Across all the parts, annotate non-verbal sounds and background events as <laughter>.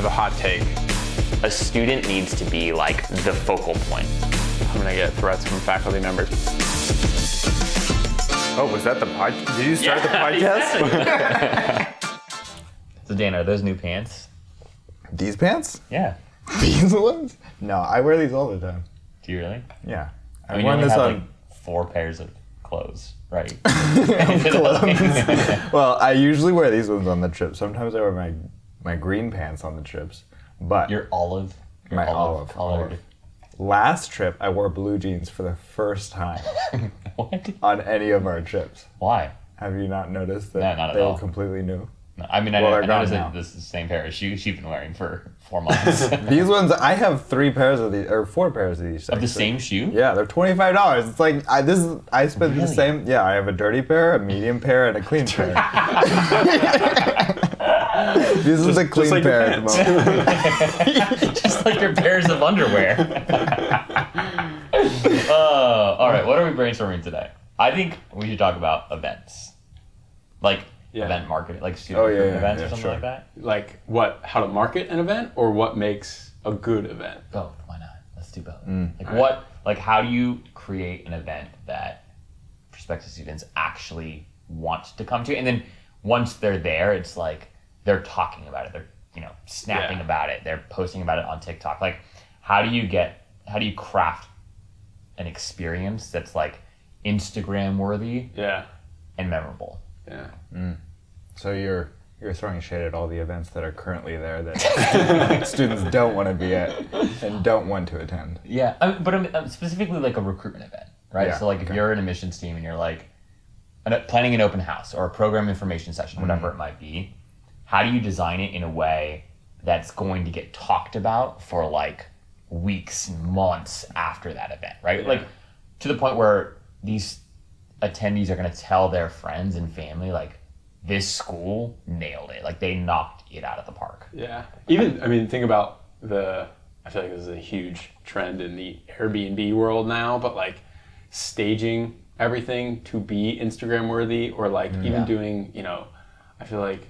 have a hot take. A student needs to be like the focal point. I'm gonna get threats from faculty members. Oh, was that the pod? Did you start the <laughs> podcast? So Dan, are those new pants? These pants? Yeah. These ones? No, I wear these all the time. Do you really? Yeah. I, I mean, worn this have on. like four pairs of clothes, right? <laughs> <laughs> clothes. well, I usually wear these ones on the trip. Sometimes I wear my my green pants on the trips. But Your olive. Your My olive, colored. olive. last trip, I wore blue jeans for the first time <laughs> What? on any of our trips. Why? Have you not noticed that No, not at they all. were completely new? No, I mean, I, Well, know, they're I gone noticed now. that this is the same pair of shoes you've been wearing for four <laughs> months. These ones, I have three pairs of these, or four pairs of these. of the same shoe? Yeah, they're twenty five dollars. It's like I this is I spent the Really? same. Yeah, I have a dirty pair, a medium pair, and a clean <laughs> pair. <laughs> this is a clean like pair at the moment. Just like your pairs of underwear. <laughs> uh, all right, what are we brainstorming today? I think we should talk about events. Like Yeah. event marketing, like student Oh, yeah, yeah, events yeah, or something sure. like that. Like what? How to market an event, or what makes a good event? Both. Why not? Let's do both. Mm. Like All what? Like how do you create an event that prospective students actually want to come to, and then once they're there, it's like they're talking about it. They're you know snapping Yeah. about it. They're posting about it on TikTok. Like how do you get? How do you craft an experience that's like Instagram worthy Yeah, and memorable? yeah. Mm. So you're you're throwing shade at all the events that are currently there that <laughs> students don't want to be at and don't want to attend. Yeah, I mean, but I'm, I'm specifically like a recruitment event, right? Yeah, so like if you're an admissions team and you're like an, planning an open house or a program information session, whatever Mm. it might be, how do you design it in a way that's going to get talked about for like weeks, months after that event, right? Like to the point where these attendees are going to tell their friends and family like this school nailed it, like they knocked it out of the park. Yeah. Even I mean, think about the. I feel like this is a huge trend in the Airbnb world now, but like staging everything to be Instagram worthy, or like mm-hmm. even Yeah. doing, you know, I feel like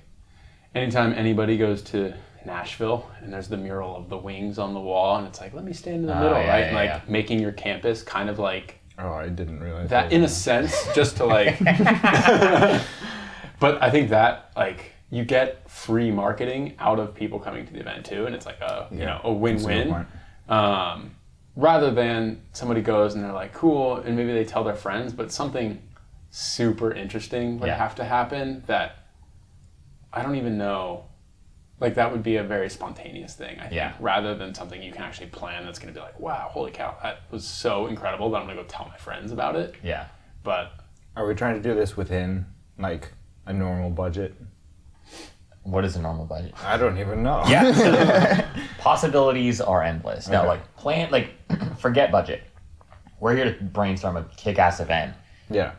anytime anybody goes to Nashville and there's the mural of the wings on the wall, and it's like, let me stand in the Oh, middle, yeah, right? yeah, like yeah. making your campus kind of like Oh, I didn't realize that in a sense just to like <laughs> <laughs> but i think that like you get free marketing out of people coming to the event too and it's like a you know a that's a good win-win um, rather than somebody goes and they're like cool and maybe they tell their friends but something super interesting would have to happen that i don't even know like that would be a very spontaneous thing i think Yeah. rather than something you can actually plan that's going to be like wow holy cow that was so incredible that i'm going to go tell my friends about it Yeah. but Are we trying to do this within like a normal budget? What is a normal budget? I don't even know. Yeah. <laughs> Possibilities are endless. No, like plan like <clears throat> forget budget. We're here to brainstorm a kick-ass event. yeah.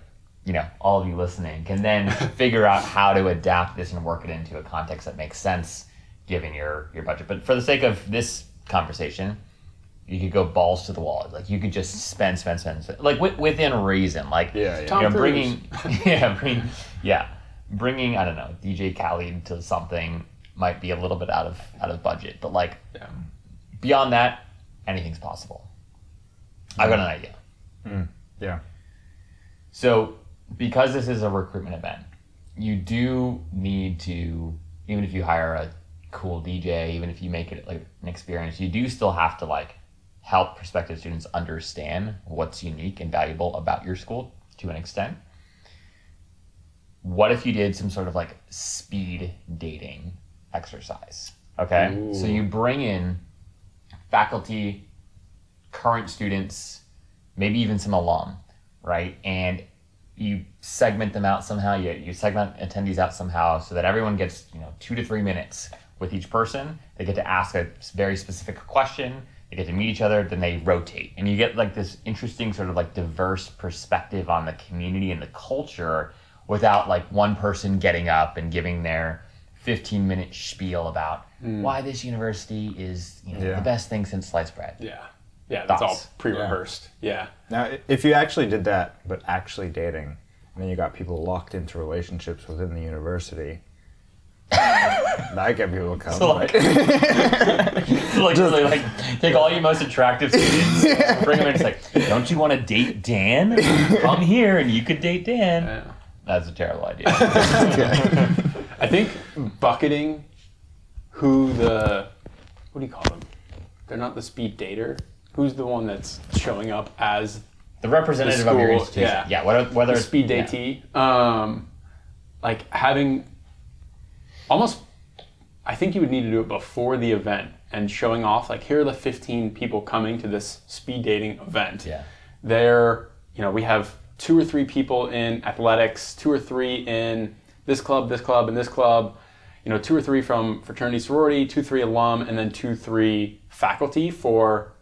You know, all of you listening can then <laughs> figure out how to adapt this and work it into a context that makes sense given your your budget. But for the sake of this conversation, you could go balls to the wall. Like you could just spend, spend, spend, spend. like wi- within reason. Like Yeah, yeah. Tom you know, Cruise. bringing, <laughs> yeah, bring, yeah, bringing I don't know DJ Khaled to something might be a little bit out of out of budget, but like yeah beyond that, anything's possible. I've got an idea. Hmm. Yeah. So, because this is a recruitment event, you do need to, even if you hire a cool DJ, even if you make it like an experience, you do still have to like help prospective students understand what's unique and valuable about your school to an extent. What if you did some sort of like speed dating exercise? Okay. So you bring in faculty, current students, maybe even some alum, right? And you segment them out somehow. You, you segment attendees out somehow so that everyone gets you know two to three minutes with each person. They get to ask a very specific question. They get to meet each other. Then they rotate, and you get like this interesting sort of like diverse perspective on the community and the culture without like one person getting up and giving their 15 minute spiel about hmm. why this university is you know, Yeah. the best thing since sliced bread. Yeah. Yeah, that's all pre-rehearsed. Yeah. Now, if you actually did that, but actually dating, and then you got people locked into relationships within the university, <laughs> I get people to come. <laughs> So like, so like, really, like, take all your most attractive students, <laughs> bring them in. It's like, don't you want to date Dan? Come here, and you could date Dan. Yeah. That's a terrible idea. I think bucketing who the what do you call them? They're not the speed dater. Who's the one that's showing up as The representative of your school, institution. yeah. Yeah. Whether whether it's speed yeah. Um, like having almost, I think you would need to do it before the event and showing off like here are the 15 people coming to this speed dating event. Yeah. They're you know we have two or three people in athletics, two or three in this club, this club, and this club. You know, two or three from fraternity sorority, two three alum, and then two three faculty for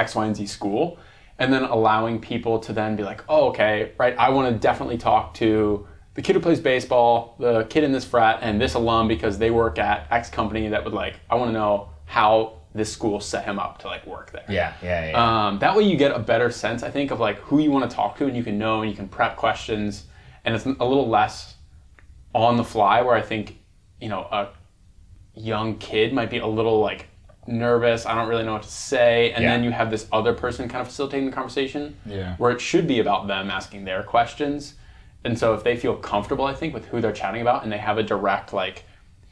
X, Y, and Z school, and then allowing people to then be like, oh, okay, right, I want to definitely talk to the kid who plays baseball, the kid in this frat, and this alum because they work at X company that would like, I want to know how this school set him up to like work there. Yeah. Yeah. Yeah. Um, that way you get a better sense, I think, of like who you want to talk to, and you can know, and you can prep questions, and it's a little less on the fly. Where I think, you know, a young kid might be a little like nervous. I don't really know what to say, and Yeah. then you have this other person kind of facilitating the conversation. Yeah. Where it should be about them asking their questions, and so if they feel comfortable, I think, with who they're chatting about, and they have a direct like,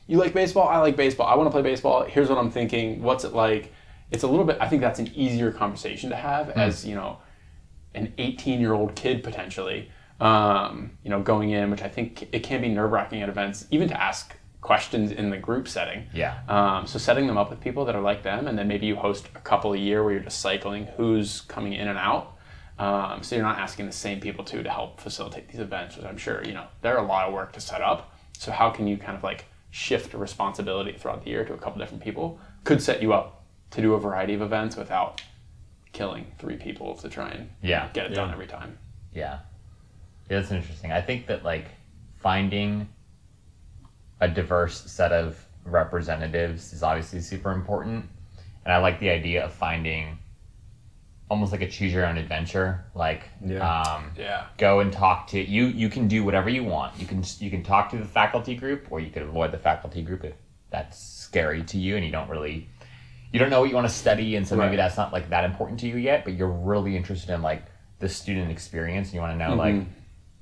you like baseball, I like baseball, I want to play baseball. Here's what I'm thinking. What's it like? It's a little bit. I think that's an easier conversation to have as you know, an 18 year old kid potentially. Um, you know, going in, which I think it can be nerve wracking at events, even to ask questions in the group setting. Yeah. Um, so setting them up with people that are like them, and then maybe you host a couple a year where you're just cycling who's coming in and out. Um, so you're not asking the same people too to help facilitate these events, which I'm sure you know they're a lot of work to set up. So how can you kind of like shift responsibility throughout the year to a couple different people? Could set you up to do a variety of events without killing three people to try and Yeah. get it done every time. Yeah. Yeah, that's interesting. I think that like finding a diverse set of representatives is obviously super important. And I like the idea of finding almost like a choose your own adventure. Like Yeah. um Yeah. go and talk to you you can do whatever you want. You can you can talk to the faculty group or you could avoid the faculty group if that's scary to you and you don't really you don't know what you want to study and so maybe that's not like that important to you yet, but you're really interested in like the student experience and you want to know like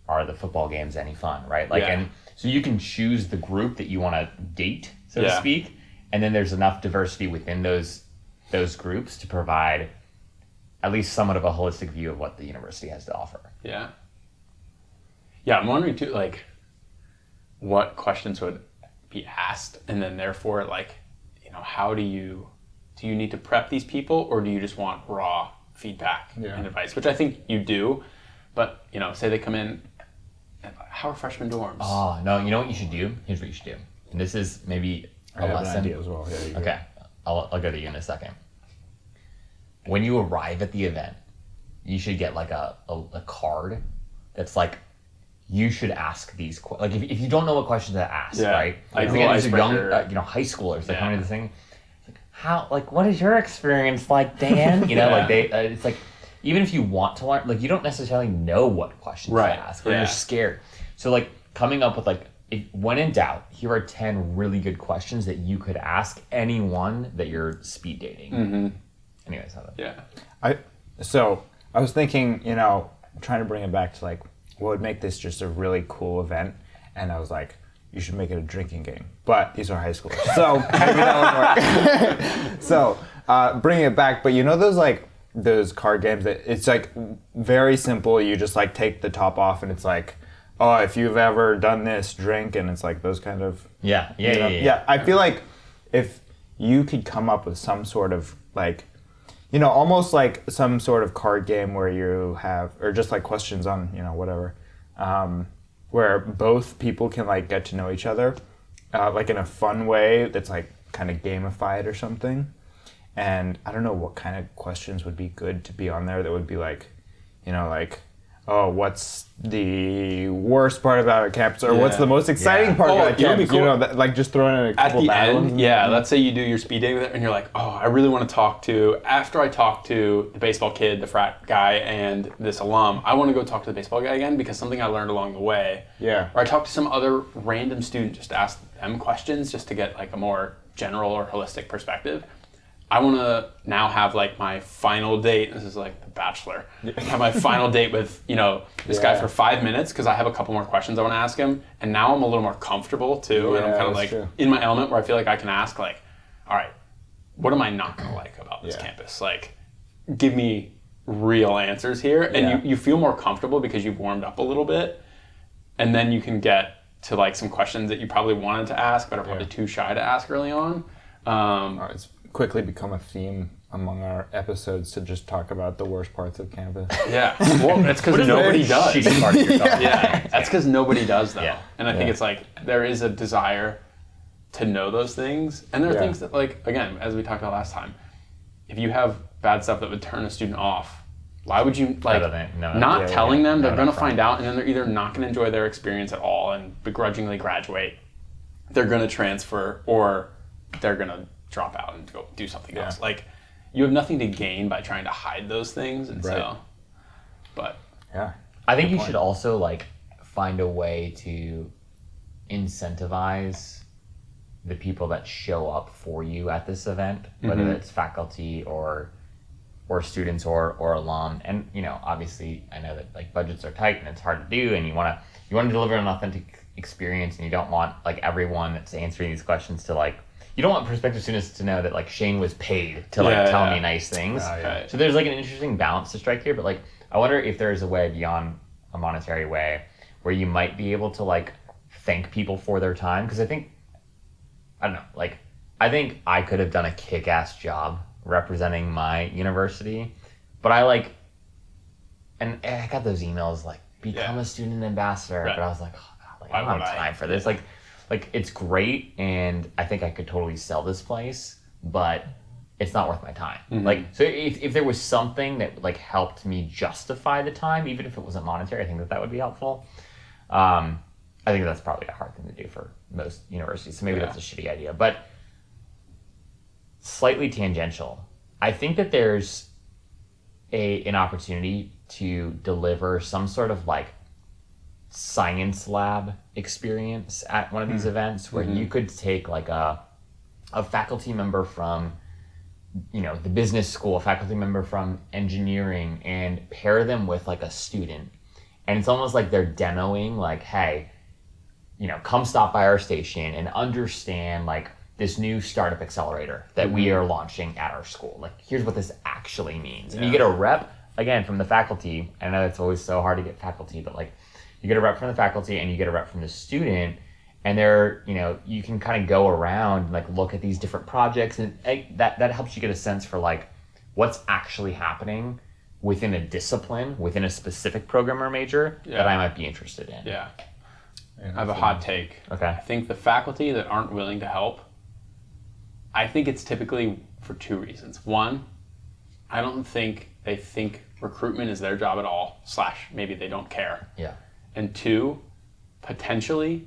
are the football games any fun, right? Like Yeah. and so you can choose the group that you want to date, so to speak, and then there's enough diversity within those those groups to provide at least somewhat of a holistic view of what the university has to offer. Yeah. Yeah, I'm wondering too, like, what questions would be asked, and then therefore, like, you know, how do you do you need to prep these people, or do you just want raw feedback Yeah. and advice? Which I think you do, but you know, say they come in, how are freshman dorms? Oh no! You know what you should do? Here's what you should do. And this is maybe a I have an lesson. idea as well. Yeah, you. Okay, I'll, I'll go to you in a second. When you arrive at the event, you should get like a, a, a card that's like, you should ask these que- like if, if you don't know what questions to ask, Yeah. right? Like Like a little these are young, uh, you know, high schoolers. They come Yeah. into the thing. It's like, how like what is your experience like, Dan? You know, like they. Uh, it's like even if you want to learn, like you don't necessarily know what questions Right. to ask, or Yeah. you're scared. So like coming up with like if, when in doubt, here are ten really good questions that you could ask anyone that you're speed dating. Mm-hmm. Anyways, how about- Yeah. I so I was thinking, you know, trying to bring it back to like what would make this just a really cool event, and I was like, you should make it a drinking game. But these are high schoolers, so <laughs> maybe that would work. <laughs> so uh, bringing it back, but you know those like those card games that it's like very simple. You just like take the top off, and it's like, oh, if you've ever done this, drink, and it's like those kind of yeah, yeah, you yeah, know? yeah, I feel like if you could come up with some sort of like, you know, almost like some sort of card game where you have, or just like questions on, you know, whatever, um, where both people can like get to know each other, uh, like in a fun way that's like kind of gamified or something. And I don't know what kind of questions would be good to be on there that would be like, you know, like, oh, what's the worst part about a campus, or what's the most exciting Yeah. part Oh, about a you know be campus? You know, that, like just throwing in a at the end, yeah, let's say you do your speed it, and you're like, oh, I really want to talk to, after I talk to the baseball kid, the frat guy, and this alum, I want to go talk to the baseball guy again because something I learned along the way. Yeah. Or I talked to some other random student just to ask them questions just to get like a more general or holistic perspective. I want to now have like my final date. This is like The Bachelor. have my final date with you know this guy for five minutes because I have a couple more questions I want to ask him, and now I'm a little more comfortable too, and I'm kind of like true. in my element where I feel like I can ask like, all right, what am I not gonna like about this Yeah. campus? Like, give me real answers here, and Yeah. you you feel more comfortable because you've warmed up a little bit, and then you can get to like some questions that you probably wanted to ask but are probably too shy to ask early on. Um, It's quickly become a theme among our episodes to just talk about the worst parts of campus. <laughs> Yeah, well, it's because nobody does. shitty part of yourself. <laughs> Yeah, that's because nobody does though. Yeah. And I think it's like there is a desire to know those things, and there are Yeah. things that like again, as we talked about last time, if you have bad stuff that would turn a student off, why would you like no, no, no. not Yeah, telling yeah. them? They're No, gonna find out, and then they're either not gonna enjoy their experience at all and begrudgingly graduate. They're gonna transfer, or they're gonna drop out and go do something else. Like you have nothing to gain by trying to hide those things, and Right. so. But yeah. I think you should also like find a way to incentivize the people that show up for you at this event, whether mm-hmm. it's faculty or or students or or alum. And you know, obviously, I know that like budgets are tight and it's hard to do, and you want to you want to deliver an authentic experience, and you don't want like everyone that's answering these questions to like. You don't want prospective students to know that like Shane was paid to like Yeah, tell yeah. me nice things. Ah, yeah. So there's like an interesting balance to strike here, but like I wonder if there's a way beyond a monetary way where you might be able to like thank people for their time because I think I don't know, like I think I could have done a kick-ass job representing my university, but I like and I got those emails like become a student ambassador, Right. but I was like, oh god, like Why I don't have I? time for this. Like like it's great and I think I could totally sell this place, but it's not worth my time. Mm-hmm. Like so if, if there was something that like helped me justify the time, even if it wasn't monetary, I think that that would be helpful. Um, I think that's probably a hard thing to do for most universities. So maybe Yeah. that's a shitty idea. But slightly tangential. I think that there's a an opportunity to deliver some sort of like science lab experience at one of these hmm. events where you hmm. could take like a a faculty member from you know the business school a faculty member from engineering and pair them with like a student. And it's almost like they're demoing like hey you know come stop by our station and understand like this new startup accelerator that we hmm. are launching at our school. Like here's what this actually means. And you get a rep again from the faculty. I know it's always so hard to get faculty but like you get a rep from the faculty and you get a rep from the student and they're you know you can kind of go around and like look at these different projects and eh, that that helps you get a sense for like what's actually happening within a discipline within a specific program or major that i might be interested in yeah, I have a hot take. okay I think the faculty that aren't willing to help, I think it's typically for two reasons. One, I don't think they think recruitment is their job at all, slash, maybe they don't care. yeah And two, potentially,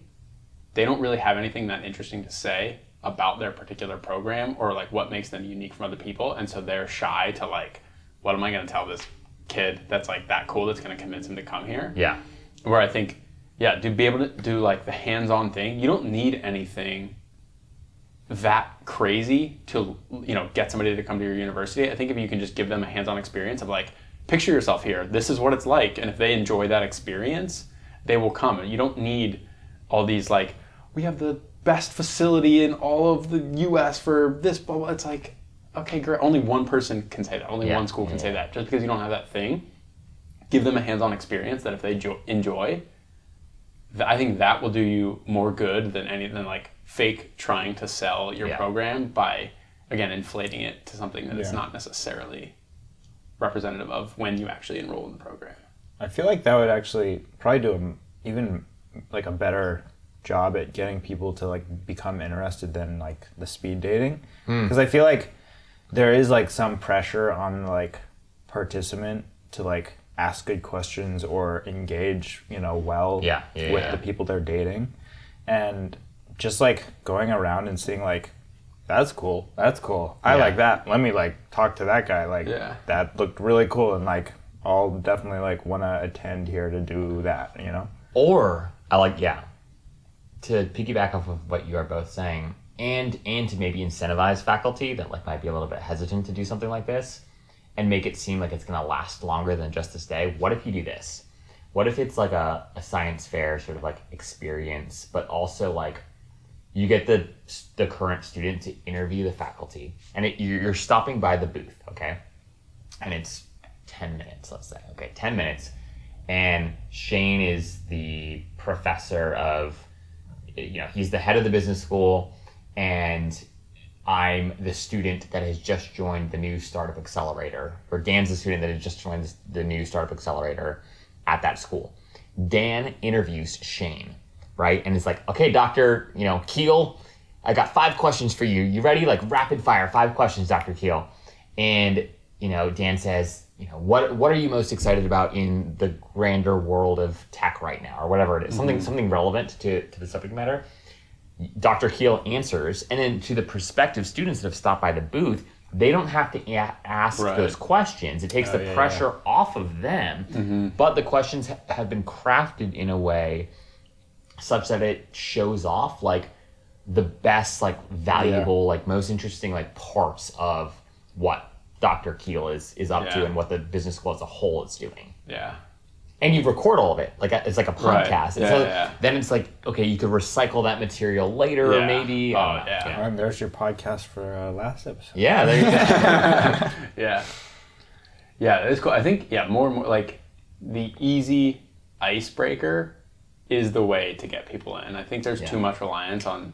they don't really have anything that interesting to say about their particular program or like what makes them unique from other people. And so they're shy to like, what am I going to tell this kid that's like that cool that's going to convince him to come here? yeah where I think, yeah, to be able to do like the hands-on thing, you don't need anything that crazy to you know get somebody to come to your university. I think if you can just give them a hands-on experience of like, picture yourself here, this is what it's like, and if they enjoy that experience, they will come. And you don't need all these like, we have the best facility in all of the U.S. for this blah blah. It's like, okay, great. Only one person can say that. Only Yeah. one school can say that. Just because you don't have that thing, give them a hands-on experience that if they jo- enjoy, th- I think that will do you more good than any than like fake trying to sell your Yeah. program by again inflating it to something that it's Yeah. not necessarily representative of when you actually enroll in the program. I feel like that would actually probably do a, even like a better job at getting people to like become interested than like the speed dating. Hmm. Because I feel like there is like some pressure on like participant to like ask good questions or engage you know well Yeah, yeah, with yeah. the people they're dating. And just like going around and seeing like that's cool. That's cool. I Yeah. like that. Let me like talk to that guy. Like that looked really cool. And like I'll definitely like want to attend here to do that, you know? Or I like yeah. to piggyback off of what you are both saying, and and to maybe incentivize faculty that like might be a little bit hesitant to do something like this, and make it seem like it's going to last longer than just this day. What if you do this? What if it's like a, a science fair sort of like experience, but also like you get the the current student to interview the faculty, and it, you're stopping by the booth, okay, and it's ten minutes, let's say, okay, ten minutes, and Shane is the professor of, you know, he's the head of the business school, and I'm the student that has just joined the new startup accelerator, or Dan's the student that has just joined the new startup accelerator at that school. Dan interviews Shane, right? And it's like, okay, Dr. You know, Keel, I got five questions for you. You ready? Like rapid fire, five questions, Dr. Keel. And, you know, Dan says, you know, what what are you most excited about in the grander world of tech right now, or whatever it is? Something mm-hmm. something relevant to, to the subject matter. Dr. Keel answers, and then to the prospective students that have stopped by the booth, they don't have to a- ask Right. those questions. It takes oh, the yeah, pressure off of them, mm-hmm. but the questions ha- have been crafted in a way such that it shows off like the best, like valuable, like most interesting, like parts of what Dr. Keel is is up to and what the business school as a whole is doing Yeah. and you record all of it like it's like a podcast and Yeah, so yeah, yeah. then it's like okay you could recycle that material later or Yeah. maybe Oh, I don't yeah. And there's your podcast for uh, last episode. yeah there you go <laughs> Yeah. Yeah, it's cool. I think yeah, more and more like the easy icebreaker is the way to get people in. I think there's Yeah. too much reliance on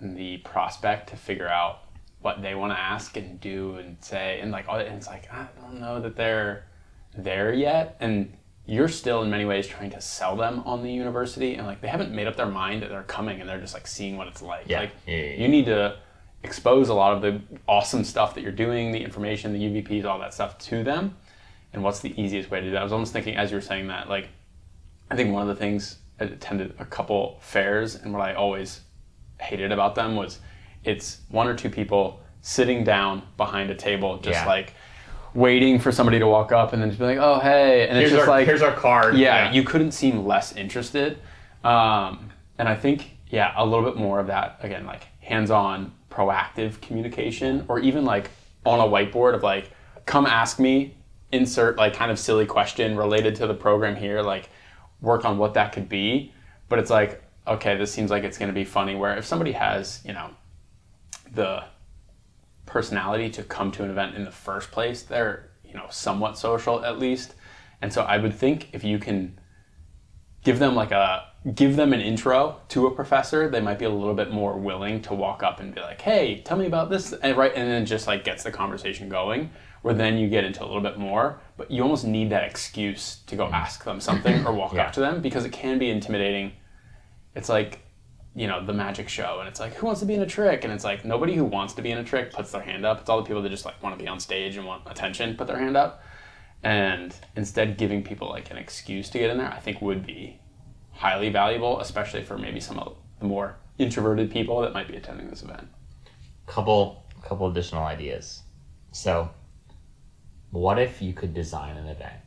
the prospect to figure out what they want to ask and do and say and like all and it's like I don't know that they're there yet and you're still in many ways trying to sell them on the university and like they haven't made up their mind that they're coming and they're just like seeing what it's like. Yeah. Like yeah, yeah. you need to expose a lot of the awesome stuff that you're doing, the information, the UVPs, all that stuff to them. And what's the easiest way to do that? I was almost thinking as you were saying that, like, I think one of the things I attended a couple fairs, and what I always hated about them was it's one or two people sitting down behind a table, just Yeah. like waiting for somebody to walk up and then just be like, oh, hey. And here's it's just our like, here's our card yeah, you couldn't seem less interested. Um, and I think, yeah, a little bit more of that, again, like hands on, proactive communication, or even like on a whiteboard of like, come ask me, insert like kind of silly question related to the program here, like work on what that could be. But it's like, okay, this seems like it's going to be funny. Where if somebody has, you know, the personality to come to an event in the first place, they're you know somewhat social at least. And so I would think if you can give them like a give them an intro to a professor, they might be a little bit more willing to walk up and be like, "Hey, tell me about this," and right, and then just like gets the conversation going. Where then you get into a little bit more, but you almost need that excuse to go ask them something or walk Yeah. up to them because it can be intimidating. It's like you know the magic show and it's like who wants to be in a trick? And it's like nobody who wants to be in a trick puts their hand up. It's all the people that just like want to be on stage and want attention put their hand up. And instead giving people like an excuse to get in there i think would be highly valuable especially for maybe some of the more introverted people that might be attending this event. Couple couple additional ideas. So what if you could design an event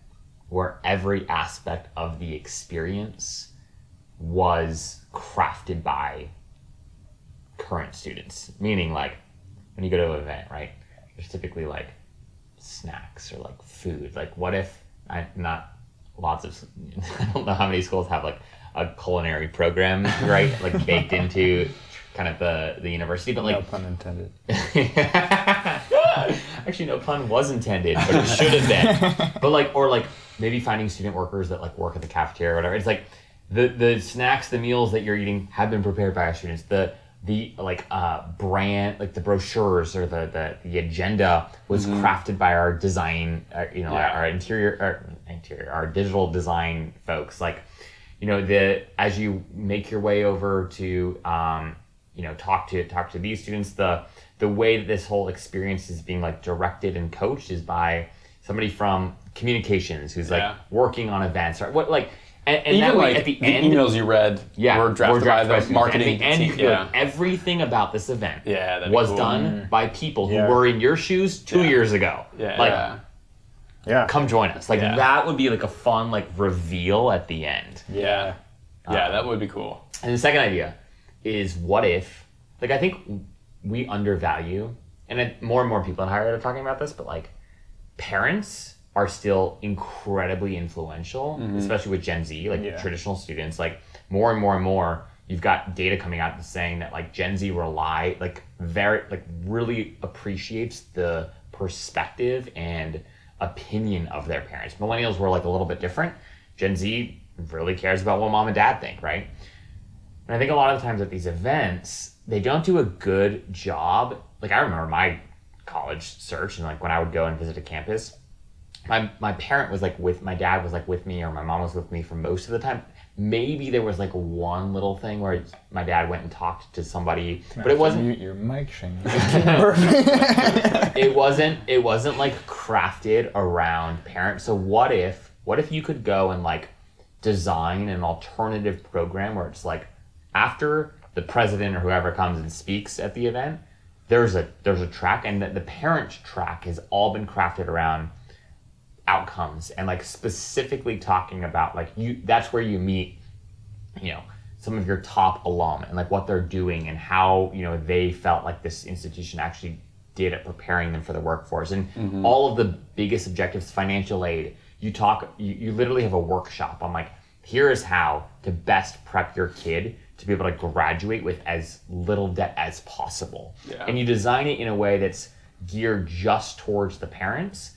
where every aspect of the experience was crafted by current students meaning like when you go to an event right there's typically like snacks or like food like what if i not lots of <laughs> i don't know how many schools have like a culinary program right like <laughs> baked into kind of the the university but like no pun intended. <laughs> Actually, no pun was intended, but it should have been. but like, or like maybe finding student workers that like work at the cafeteria or whatever. It's like the the snacks, the meals that you're eating have been prepared by our students. The the like uh brand, like the brochures or the the, the agenda was crafted by our design, uh, you know, Yeah. our, our interior, our interior, our digital design folks. Like, you know, the as you make your way over to um, you know talk to talk to these students the the way that this whole experience is being like directed and coached is by somebody from communications who's like working on events or what like and, and even like at the, the, end emails you read yeah were drafted, by the marketing and, and team. you could, yeah. everything about this event Yeah, was cool. done mm. by people who Yeah. were in your shoes two years ago. Yeah, like yeah. Come join us. Like that would be like a fun like reveal at the end. Yeah. Yeah, um, that would be cool. And the second idea is what if, like, I think we undervalue, and it, more and more people in higher ed are talking about this, but like, parents are still incredibly influential, mm-hmm. especially with Gen Z, like Yeah. traditional students. Like, more and more and more, you've got data coming out saying that like Gen Z rely, like, very, like, really appreciates the perspective and opinion of their parents. Millennials were like a little bit different. Gen Z really cares about what mom and dad think, right? And I think a lot of the times at these events, they don't do a good job. Like I remember my college search and like when I would go and visit a campus, my my parent was like with my dad was like with me or my mom was with me for most of the time. Maybe there was like one little thing where my dad went and talked to somebody, but it wasn't Mute your mic, Shane. <laughs> it wasn't it wasn't like crafted around parents so what if what if you could go and like design an alternative program where it's like after the president or whoever comes and speaks at the event there's a there's a track and the, the parent track has all been crafted around outcomes and like specifically talking about like you that's where you meet you know some of your top alum and like what they're doing and how you know they felt like this institution actually did at preparing them for the workforce. And mm-hmm. all of the biggest objectives financial aid you talk you, you literally have a workshop on like here is how to best prep your kid to be able to graduate with as little debt as possible. Yeah. and you design it in a way that's geared just towards the parents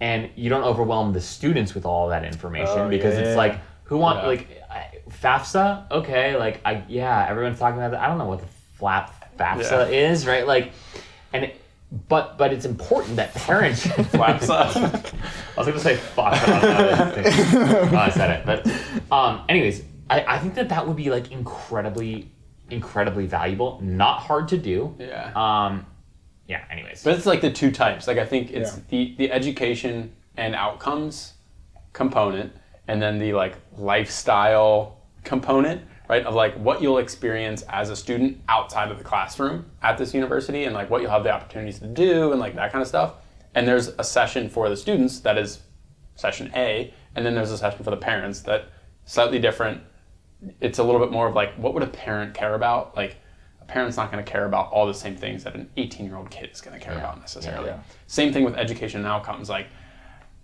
and you don't overwhelm the students with all that information Oh, because yeah, it's yeah, like who want Yeah. like I- FAFSA? Okay, like I yeah, everyone's talking about that. I don't know what the flap FAFSA is, right? Like, and it, but but it's important that parents. Up. <laughs> <laughs> I was gonna say fuck. <laughs> Oh, I said it, but um, anyways, I, I think that that would be like incredibly incredibly valuable. Not hard to do. yeah. Um, yeah. Anyways. But it's like the two types. Like I think it's Yeah. the the education and outcomes component, and then the like lifestyle component, right? Of like what you'll experience as a student outside of the classroom at this university, and like what you'll have the opportunities to do, and like that kind of stuff. And there's a session for the students that is session A, and then there's a session for the parents that slightly different. It's a little bit more of like what would a parent care about, like a parent's not going to care about all the same things that an 18 year old kid is going to care about necessarily. Yeah. Same thing with education and outcomes. Like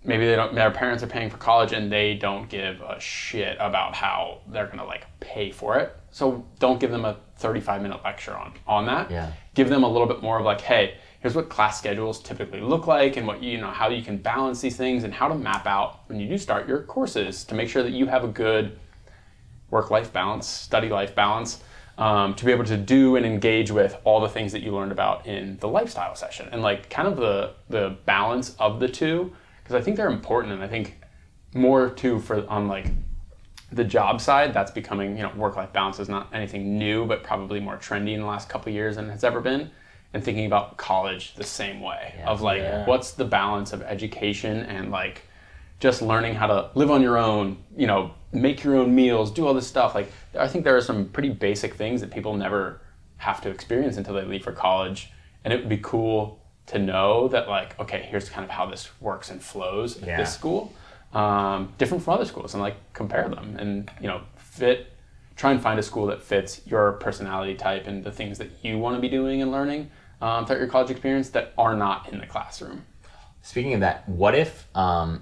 maybe they don't, their parents are paying for college and they don't give a shit about how they're going to like pay for it. So don't give them a 35 minute lecture on on that. Yeah. Give them a little bit more of like, hey, here's what class schedules typically look like and what you know how you can balance these things and how to map out when you do start your courses to make sure that you have a good work life balance, study life balance, um, to be able to do and engage with all the things that you learned about in the lifestyle session and like kind of the the balance of the two because I think they're important and I think more too for on like the job side that's becoming you know work life balance is not anything new but probably more trendy in the last couple of years than it's ever been and thinking about college the same way Yeah. of like Yeah. what's the balance of education and like just learning how to live on your own, you know, make your own meals, do all this stuff. Like, I think there are some pretty basic things that people never have to experience until they leave for college. And it would be cool to know that, like, okay, here's kind of how this works and flows at Yeah. this school, um, different from other schools, and like compare them and, you know, fit, try and find a school that fits your personality type and the things that you want to be doing and learning um, throughout your college experience that are not in the classroom. Speaking of that, what if um,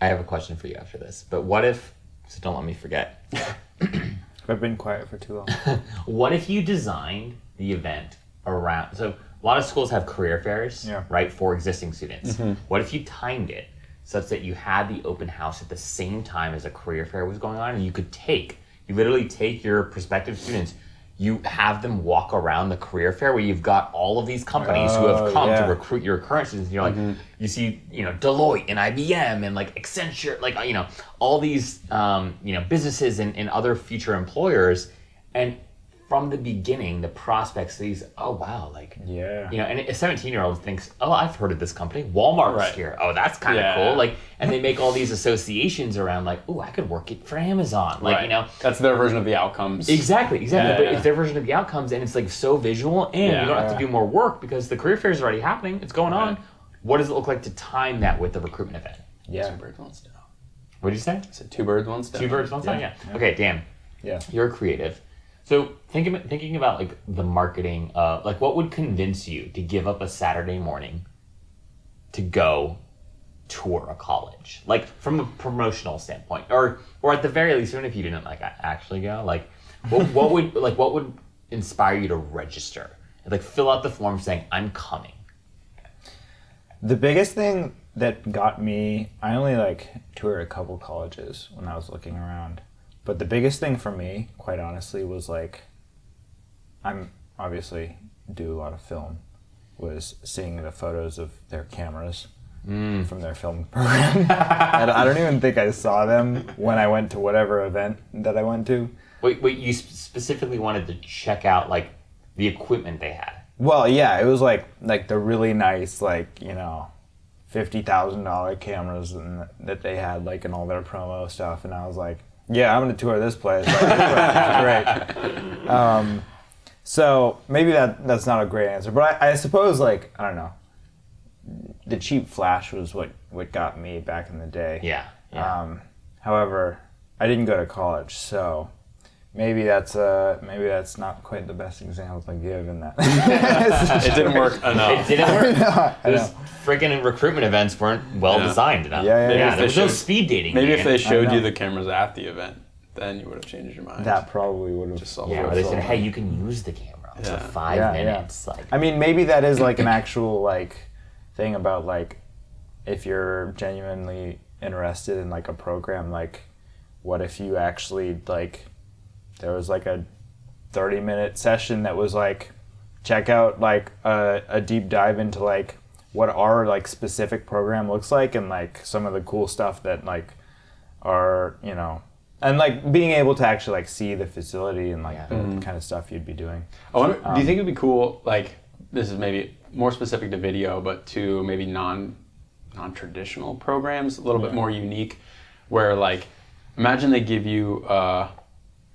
I have a question for you after this, but what if so don't let me forget. <coughs> I've been quiet for too long. <laughs> What if you designed the event around so a lot of schools have career fairs, Yeah. right, for existing students. Mm-hmm. What if you timed it such that you had the open house at the same time as a career fair was going on and you could take you literally take your prospective students you have them walk around the career fair where you've got all of these companies who have Oh, come yeah. to recruit your current students. And you're like, you see, you know, Deloitte and IBM and like Accenture, like, you know, all these, um, you know, businesses and, and other future employers. And from the beginning, the prospect sees, oh, wow, like, Yeah. you know, and a 17 year old thinks, oh, I've heard of this company. Walmart's Right. here. Oh, that's kind of Yeah. cool. Like, <laughs> and they make all these associations around, like, oh, I could work it for Amazon. Like, you know, that's their version of the outcomes. Exactly, exactly. Yeah, but yeah. it's their version of the outcomes, and it's like so visual, and Yeah. you don't have to do more work because the career fair is already happening. It's going on. What does it look like to time that with the recruitment event? Yeah. Bird wants to know. What did you say? So two birds, one stone. Two birds, one stone. Yeah. Okay, Dan. Yeah. You're creative. So think about, thinking about like the marketing of like what would convince you to give up a Saturday morning to go tour a college, like from a promotional standpoint, or or at the very least, even if you didn't like actually go, like what, what would <laughs> like what would inspire you to register, like fill out the form saying I'm coming. The biggest thing that got me, I only like toured a couple colleges when I was looking around. But the biggest thing for me, quite honestly, was like, I'm obviously do a lot of film, was seeing the photos of their cameras mm. from their film <laughs> program. and I don't even think I saw them when I went to whatever event that I went to. Wait, wait, you specifically wanted to check out like the equipment they had. Well, yeah, it was like like the really nice like you know, fifty thousand dollar cameras and that they had like in all their promo stuff, and I was like, yeah, I'm gonna tour this place. Like, great. <laughs> Um, so maybe that that's not a great answer, but I, I suppose like I don't know. The cheap flash was what what got me back in the day. Yeah. yeah. Um, however, I didn't go to college, so maybe that's uh maybe that's not quite the best example to give in that. <laughs> It didn't work enough. it didn't work. <laughs> I Those know. freaking recruitment events weren't well Yeah. designed enough. Yeah, yeah, yeah. yeah. There was They no speed dating. Maybe if they showed you the cameras at the event, then you would have changed your mind. That probably would have. Just solve Yeah, it. where they said, "Hey, you can use the camera Yeah. for five Yeah, yeah. minutes." Like, I mean, maybe that is like an actual like thing about like if you're genuinely interested in like a program, like what if you actually like there was like a 30 minute session that was like check out like a, a deep dive into like what our like specific program looks like and like some of the cool stuff that like are you know and like being able to actually like see the facility and like Yeah. the mm-hmm. kind of stuff you'd be doing. I wonder, do you um, think it'd be cool, like, this is maybe more specific to video, but to maybe non non traditional programs, a little bit more unique, where, like, imagine they give you a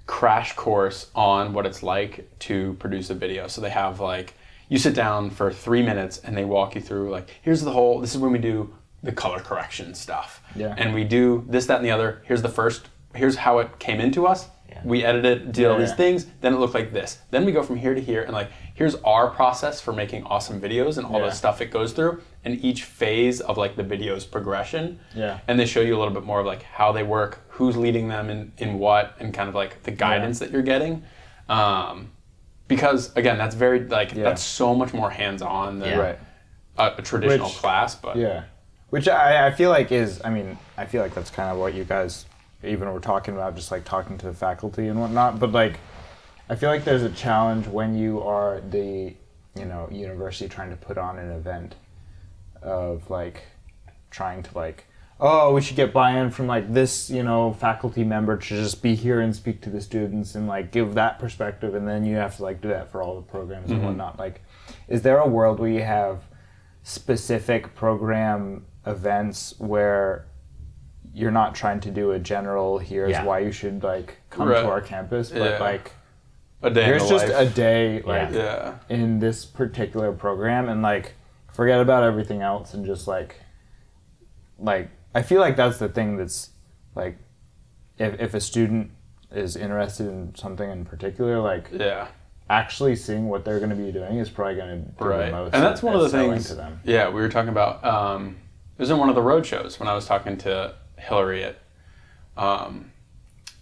crash course on what it's like to produce a video. So they have, like, you sit down for three minutes and they walk you through, like, here's the whole, this is when we do the color correction stuff. Yeah. And we do this, that, and the other. Here's the first, here's how it came into us. Yeah. We edit it, did all these yeah. things, then it looked like this. Then we go from here to here, and like, here's our process for making awesome videos and all Yeah. the stuff it goes through, and each phase of like the video's progression. Yeah. And they show you a little bit more of like how they work, who's leading them in, in what, and kind of like the guidance that you're getting. Um, because again, that's very like Yeah. that's so much more hands-on than Yeah. right a, a traditional Which- class. But Yeah, which I, I feel like is I mean I feel like that's kind of what you guys even we're talking about, just like talking to the faculty and whatnot. But like, I feel like there's a challenge when you are the you know university trying to put on an event of like trying to like oh we should get buy-in from like this you know faculty member to just be here and speak to the students and like give that perspective and then you have to like do that for all the programs and mm-hmm. whatnot like is there a world where you have specific program events where you're not trying to do a general here's Yeah. why you should like come Right. to our campus but Yeah. like a day here's just life. a day like yeah. in this particular program and like forget about everything else and just like like I feel like that's the thing that's like if if a student is interested in something in particular like Yeah. actually seeing what they're going to be doing is probably going to do right the most and that's one of the things to them yeah we were talking about um, it was in one of the road shows when i was talking to hillary at um,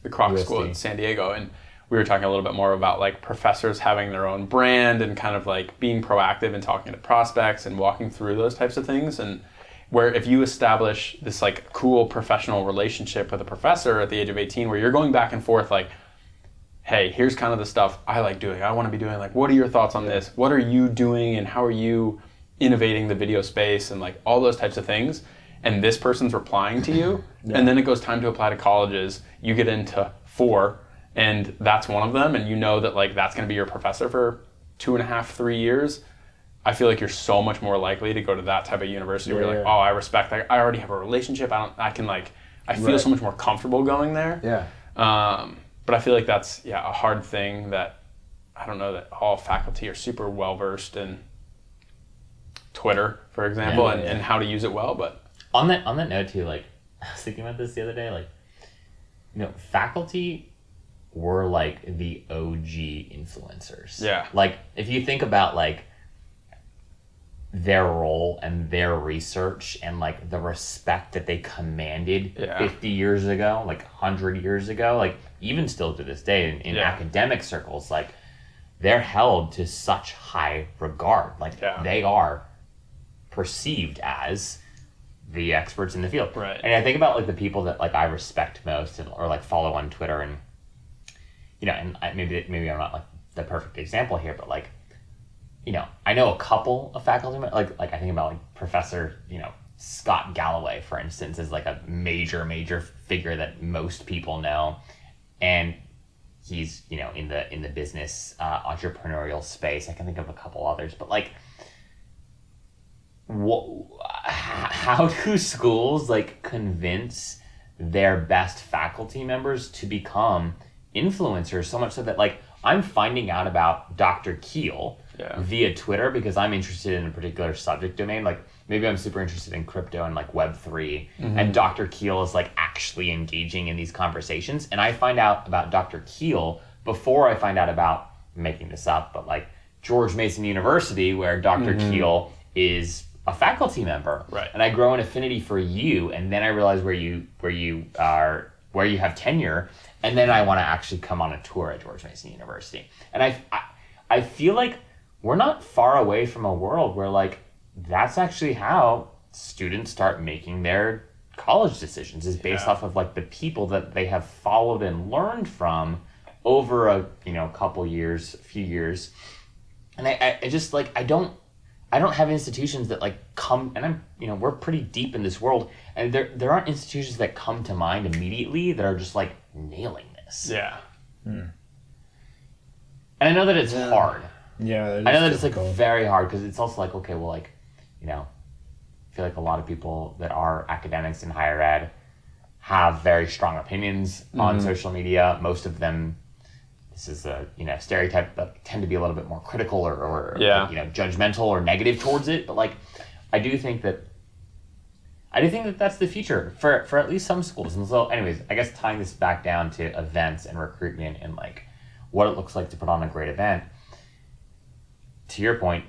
the Kroc USD. school in san diego and we were talking a little bit more about like professors having their own brand and kind of like being proactive and talking to prospects and walking through those types of things and where if you establish this like cool professional relationship with a professor at the age of 18 where you're going back and forth like hey, here's kind of the stuff I like doing. I want to be doing like, what are your thoughts on this? What are you doing and how are you innovating the video space and like all those types of things? And this person's replying to you, and then it goes time to apply to colleges. You get into four, and that's one of them, and you know that like that's going to be your professor for two and a half, three years. I feel like you're so much more likely to go to that type of university where you're like, Yeah. oh, I respect. I, I already have a relationship. I don't. I can like. I feel Right. so much more comfortable going there. yeah Um, but I feel like that's yeah a hard thing that I don't know that all faculty are super well versed in Twitter, for example, Yeah, and, yeah. and how to use it well. But on that on that note too, like <laughs> I was thinking about this the other day. Like, you know, faculty were like the OG influencers. Yeah. Like, if you think about like their role and their research and like the respect that they commanded Yeah. 50 years ago, like 100 years ago, like even still to this day in, in Yeah. academic circles, like they're held to such high regard. Like Yeah. they are perceived as the experts in the field. Right. And I think about like the people that like I respect most and or like follow on Twitter and you know, and I, maybe maybe I'm not like the perfect example here, but like you know, I know a couple of faculty like like I think about like Professor, you know, Scott Galloway, for instance, is like a major major figure that most people know, and he's you know in the in the business uh, entrepreneurial space. I can think of a couple others, but like what how <laughs> do schools like convince their best faculty members to become influencers? So much so that like i'm finding out about dr keel Yeah. via twitter because i'm interested in a particular subject domain. Like maybe i'm super interested in crypto and like web3 mm-hmm. and dr keel is like actually engaging in these conversations. And i find out about dr keel before i find out about making this up but like george mason university where doctor mm-hmm. keel is a faculty member Right. and I grow an affinity for you, and then I realize where you where you are where you have tenure, and then I want to actually come on a tour at George Mason University. And I, I I feel like we're not far away from a world where like that's actually how students start making their college decisions is based Yeah. off of like the people that they have followed and learned from over a you know couple years, a few years. And I, I, I just like I don't I don't have institutions that like come and I'm you know we're pretty deep in this world and there there aren't institutions that come to mind immediately that are just like nailing this. Yeah. And I know that it's hard. Yeah, I know that it's like very hard because it's also like okay well like you know I feel like a lot of people that are academics in higher ed have very strong opinions on social media. Most of them this is a you know stereotype that tend to be a little bit more critical or, or Yeah. you know judgmental or negative towards it but like i do think that i do think that that's the future for for at least some schools and so anyways i guess tying this back down to events and recruitment and like what it looks like to put on a great event to your point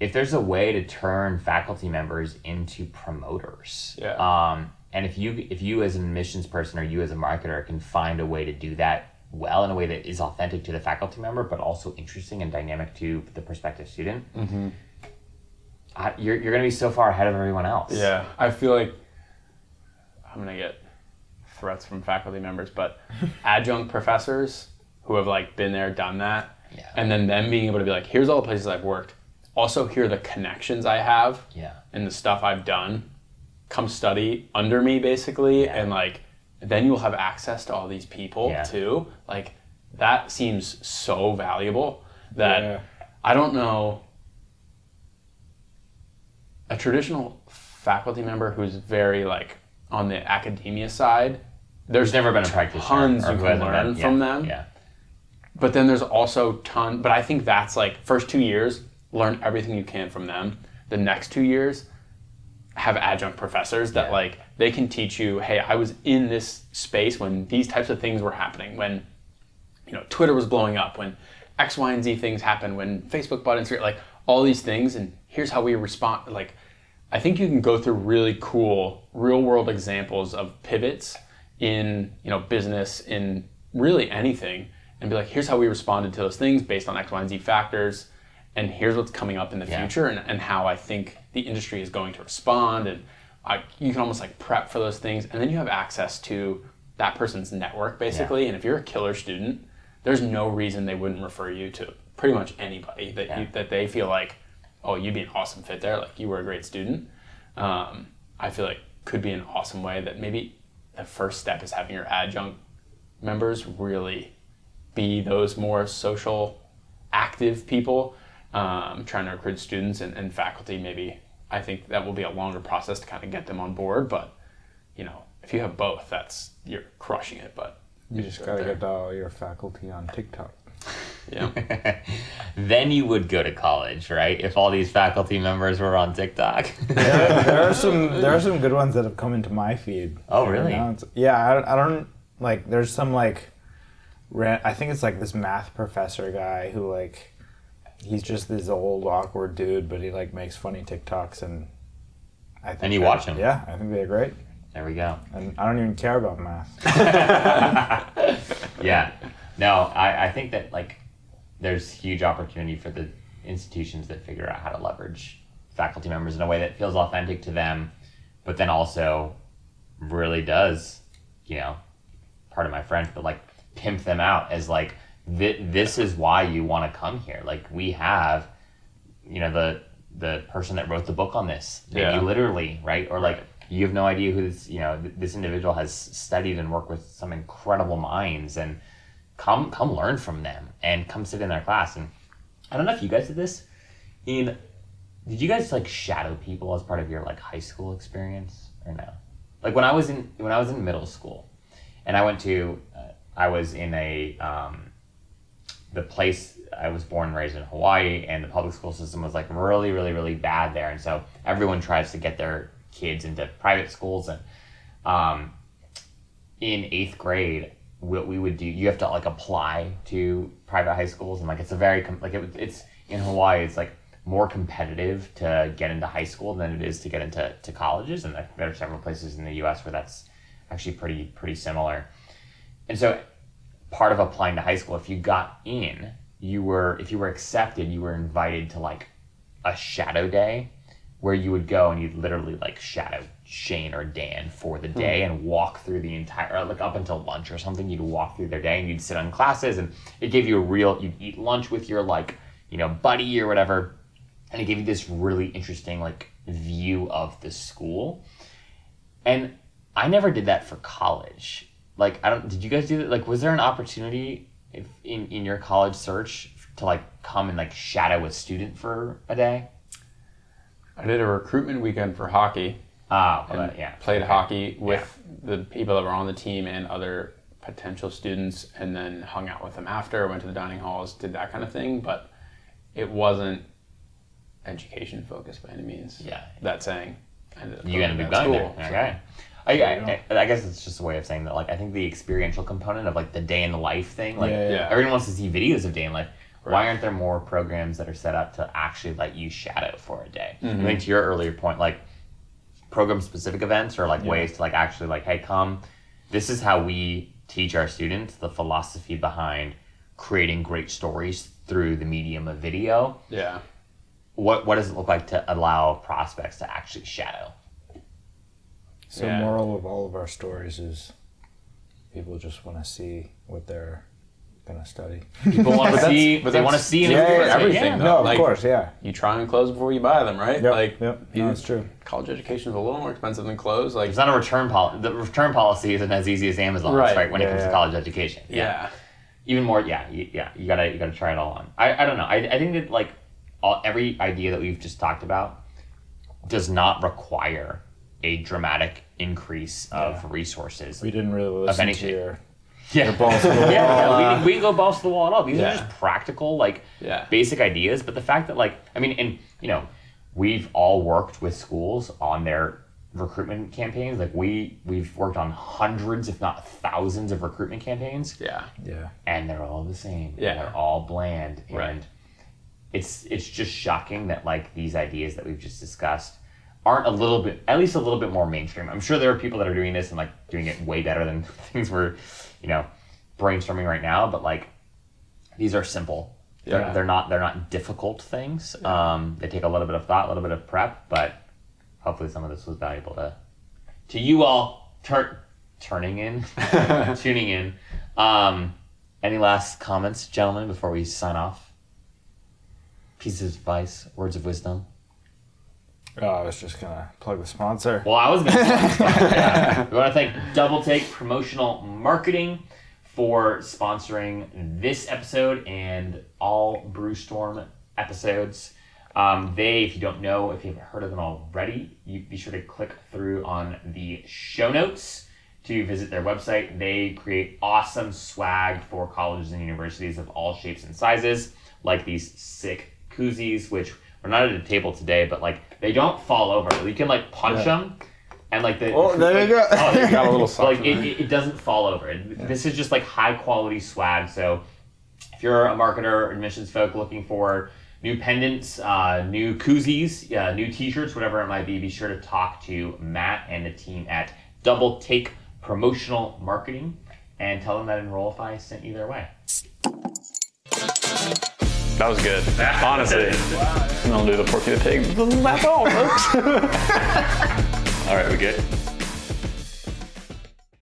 if there's a way to turn faculty members into promoters Yeah. um, and if you if you as an admissions person or you as a marketer can find a way to do that well in a way that is authentic to the faculty member but also interesting and dynamic to the prospective student mm-hmm. I, you're, you're going to be so far ahead of everyone else Yeah, I feel like I'm gonna get threats from faculty members, but <laughs> adjunct professors who have like been there, done that, Yeah. and then them being able to be like, here's all the places I've worked. Also, here are the connections I have yeah and the stuff I've done. Come study under me, basically, Yeah. and like then you'll have access to all these people Yeah. too. Like that seems so valuable that Yeah. I don't know a traditional faculty member who's very like on the academia side. There's there's never been a practitioner tons you can learn been- from yeah, them. yeah But then there's also ton. But I think that's like first two years, learn everything you can from them. The next two years, have adjunct professors that Yeah. like they can teach you. Hey, I was in this space when these types of things were happening. When you know Twitter was blowing up. When X, Y, and Z things happened. When Facebook bought Instagram. Like all these things, and here's how we respond. Like I think you can go through really cool real world examples of pivots in you know business in really anything and be like here's how we responded to those things based on x y and z factors and here's what's coming up in the Yeah. future and, and how i think the industry is going to respond and I, you can almost like prep for those things and then you have access to that person's network basically and if you're a killer student there's no reason they wouldn't refer you to pretty much anybody that you, that they feel like oh you'd be an awesome fit there like you were a great student. Um, i feel like could be an awesome way that maybe the first step is having your adjunct members really be those more social active people um, trying to recruit students and, and faculty maybe i think that will be a longer process to kind of get them on board but you know if you have both that's you're crushing it but You just gotta get all your faculty on TikTok. Yeah. <laughs> then you would go to college, right? If all these faculty members were on TikTok. there, there are some <laughs> there are some good ones that have come into my feed. Oh, really? Yeah, I, don't- I don't like. There's some like, I think it's like this math professor guy who like, he's just this old awkward dude, but he like makes funny TikToks and. I think And you watch 'em? Yeah, I think they're great, there we go. and I don't even care about math. <laughs> <laughs> Yeah. No, I, I think that like there's huge opportunity for the institutions that figure out how to leverage faculty members in a way that feels authentic to them, but then also really does, you know, part of my French, but like pimp them out as like thi- this is why you want to come here. Like we have, you know, the the person that wrote the book on this, maybe Yeah. literally, right? Or like you have no idea who this, you know, th- this individual has studied and worked with some incredible minds, and come come learn from them and come sit in their class. And I don't know if you guys did this. In did you guys like shadow people as part of your like high school experience or no? Like when I was in when I was in middle school, and I went to uh, I was in a um, the place I was born and raised in Hawaii, and the public school system was like really, really, really bad there, and so everyone tries to get their kids into private schools, and um, in eighth grade, what we would do, you have to like apply to private high schools, and like it's a very like it, it's in Hawaii, it's like more competitive to get into high school than it is to get into to colleges, and there are several places in the U.S. where that's actually pretty pretty similar, and so part of applying to high school. If you got in you were if you were accepted you were invited to like a shadow day where you would go and you'd literally like shadow Shane or Dan for the day hmm. and walk through the entire like up until lunch or something you'd walk through their day and you'd sit on classes and it gave you a real you'd eat lunch with your like you know buddy or whatever. And it gave you this really interesting like view of the school. And I never did that for college. Like, I don't. Did you guys do that? Like, was there an opportunity if, in in your college search to like come and like shadow a student for a day? I did a recruitment weekend for hockey. Ah, yeah. played hockey with the people that were on the team and other potential students, and then hung out with them after. Went to the dining halls, did that kind of thing, but it wasn't education focused by any means. Yeah. That saying, ended up You going ended to up going there. school, so- Okay. I, I, I guess it's just a way of saying that. Like, I think the experiential component of like the day in the life thing. Like, Yeah, yeah. everyone wants to see videos of day in life. Why aren't there more programs that are set up to actually let you shadow for a day? Mm-hmm. I think to your earlier point, like program specific events or like ways to like actually like, hey, come. This is how we teach our students the philosophy behind creating great stories through the medium of video. Yeah. What what does it look like to allow prospects to actually shadow? So Yeah. moral of all of our stories is, people just want to see what they're gonna study. People want <laughs> to see. but they want to see an yeah, yeah, everything, Yeah. No, of like- course, yeah. You try on clothes before you buy them, right? Yep, Like, yep. No, it's true. College education is a little more expensive than clothes. Like, It's not a return policy. The return policy isn't as easy as Amazon's, Right. right? When it comes yeah. to college education. yeah. Even more, yeah, you, yeah. You gotta you gotta try it all on. I, I don't know. I, I think that like all, every idea that we've just talked about does not require a dramatic increase of Yeah. resources. We didn't really listen any to shape. your yeah. balls to the <laughs> wall. yeah, uh, we, we can go balls to the wall at all. These Yeah. are just practical, like Yeah. basic ideas. But the fact that, like, I mean, and you know, we've all worked with schools on their recruitment campaigns. Like we we've worked on hundreds, if not thousands, of recruitment campaigns, Yeah. yeah. and they're all the same. Yeah. they're all bland, Right. and it's it's just shocking that like these ideas that we've just discussed aren't a little bit at least a little bit more mainstream. I'm sure there are people that are doing this and like doing it way better than <laughs> things we're, you know, brainstorming right now, but like these are simple. They're, Yeah. they're not they're not difficult things. Um, they take a little bit of thought, a little bit of prep, but hopefully some of this was valuable to to you all tur- turning in, <laughs> tuning in. Um, any last comments, gentlemen, before we sign off? Pieces of advice, words of wisdom. Oh, I was just gonna plug the sponsor. Well, I was going to yeah. We want to thank Doubletake Promotional Marketing for sponsoring this episode and all Brewstorm episodes. Um, they, if you don't know, if you haven't heard of them already, you be sure to click through on the show notes to visit their website. They create awesome swag for colleges and universities of all shapes and sizes, like these sick koozies, which we're not at a table today, but like they don't fall over. You can like punch them, and like the Oh, there you go. Oh, there <laughs> Got a little So, like it, it, it doesn't fall over. It- This is just like high quality swag. So if you're a marketer, admissions folk looking for new pendants, uh, new koozies, uh, new T-shirts, whatever it might be, be sure to talk to Matt and the team at Doubletake Promotional Marketing and tell them that Enrollify sent you their way. That was good. Honestly. And I'll do the Porky the Pig. That's all, folks. <laughs> All right, we good?